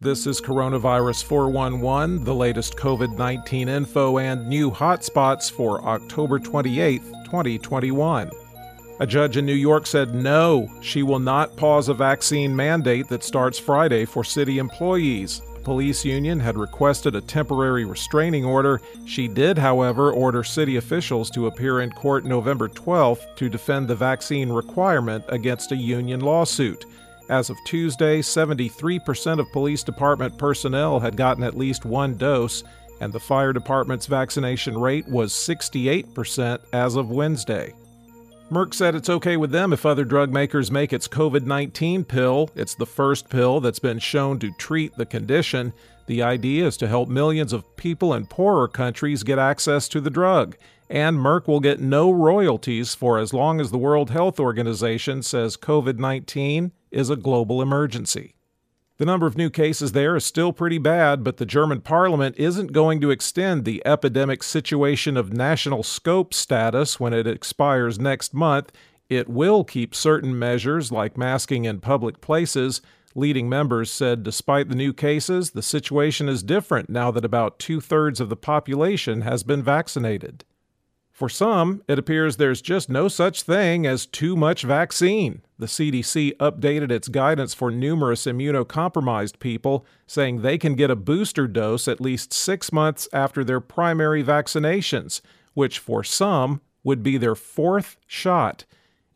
This is Coronavirus 411, the latest COVID 19 info and new hotspots for October 28, 2021. A judge in New York said no, she will not pause a vaccine mandate that starts Friday for city employees. The police union had requested a temporary restraining order. She did, however, order city officials to appear in court November 12th to defend the vaccine requirement against a union lawsuit. As of Tuesday, 73% of police department personnel had gotten at least one dose, and the fire department's vaccination rate was 68% as of Wednesday. Merck said it's okay with them if other drug makers make its COVID 19 pill. It's the first pill that's been shown to treat the condition. The idea is to help millions of people in poorer countries get access to the drug. And Merck will get no royalties for as long as the World Health Organization says COVID 19 is a global emergency. The number of new cases there is still pretty bad, but the German parliament isn't going to extend the epidemic situation of national scope status when it expires next month. It will keep certain measures like masking in public places. Leading members said despite the new cases, the situation is different now that about two thirds of the population has been vaccinated. For some, it appears there's just no such thing as too much vaccine. The CDC updated its guidance for numerous immunocompromised people, saying they can get a booster dose at least six months after their primary vaccinations, which for some would be their fourth shot.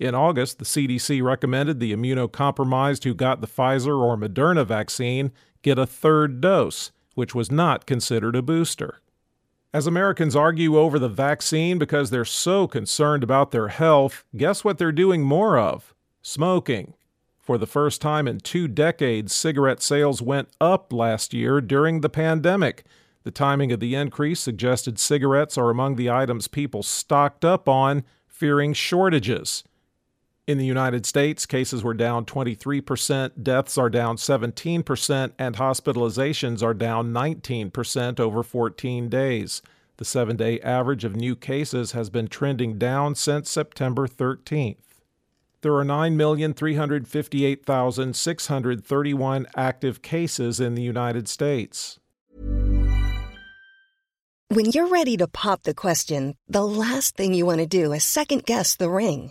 In August, the CDC recommended the immunocompromised who got the Pfizer or Moderna vaccine get a third dose, which was not considered a booster. As Americans argue over the vaccine because they're so concerned about their health, guess what they're doing more of? Smoking. For the first time in two decades, cigarette sales went up last year during the pandemic. The timing of the increase suggested cigarettes are among the items people stocked up on, fearing shortages. In the United States, cases were down 23%, deaths are down 17%, and hospitalizations are down 19% over 14 days. The seven day average of new cases has been trending down since September 13th. There are 9,358,631 active cases in the United States. When you're ready to pop the question, the last thing you want to do is second guess the ring.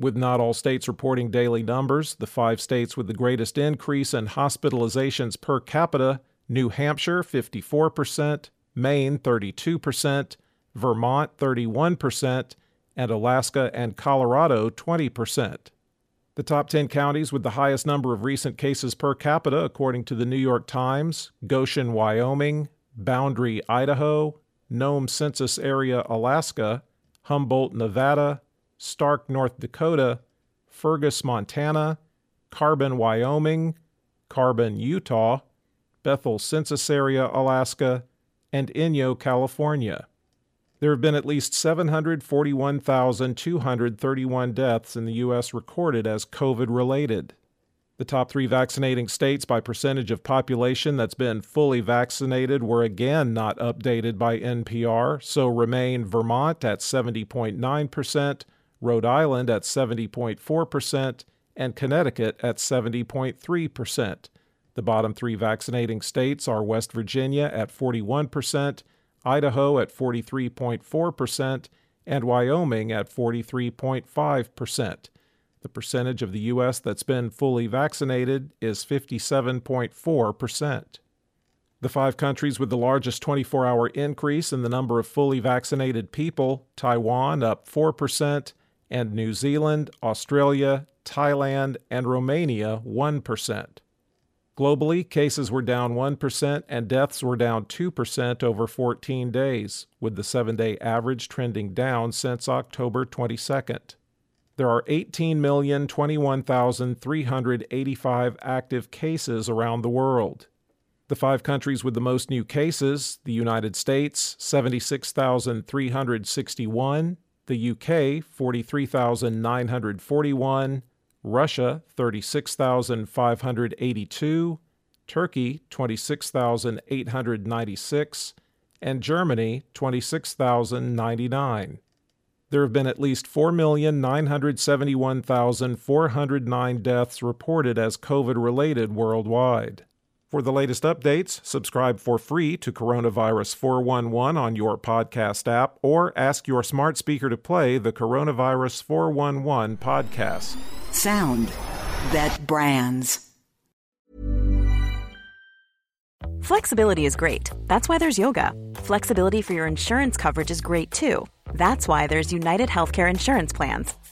With not all states reporting daily numbers, the five states with the greatest increase in hospitalizations per capita New Hampshire 54%, Maine 32%, Vermont 31%, and Alaska and Colorado 20%. The top 10 counties with the highest number of recent cases per capita, according to the New York Times Goshen, Wyoming, Boundary, Idaho, Nome Census Area, Alaska, Humboldt, Nevada, Stark, North Dakota, Fergus, Montana, Carbon, Wyoming, Carbon, Utah, Bethel Census Area, Alaska, and Inyo, California. There have been at least 741,231 deaths in the U.S. recorded as COVID related. The top three vaccinating states by percentage of population that's been fully vaccinated were again not updated by NPR, so remain Vermont at 70.9%, Rhode Island at 70.4%, and Connecticut at 70.3%. The bottom three vaccinating states are West Virginia at 41%, Idaho at 43.4%, and Wyoming at 43.5%. The percentage of the U.S. that's been fully vaccinated is 57.4%. The five countries with the largest 24 hour increase in the number of fully vaccinated people Taiwan up 4%, and New Zealand, Australia, Thailand, and Romania 1%. Globally, cases were down 1% and deaths were down 2% over 14 days, with the seven day average trending down since October 22nd. There are 18,021,385 active cases around the world. The five countries with the most new cases the United States, 76,361, the UK, 43,941, Russia 36,582, Turkey 26,896, and Germany 26,099. There have been at least 4,971,409 deaths reported as COVID related worldwide. For the latest updates, subscribe for free to Coronavirus 411 on your podcast app or ask your smart speaker to play the Coronavirus 411 podcast. Sound that brands. Flexibility is great. That's why there's yoga. Flexibility for your insurance coverage is great too. That's why there's United Healthcare Insurance Plans.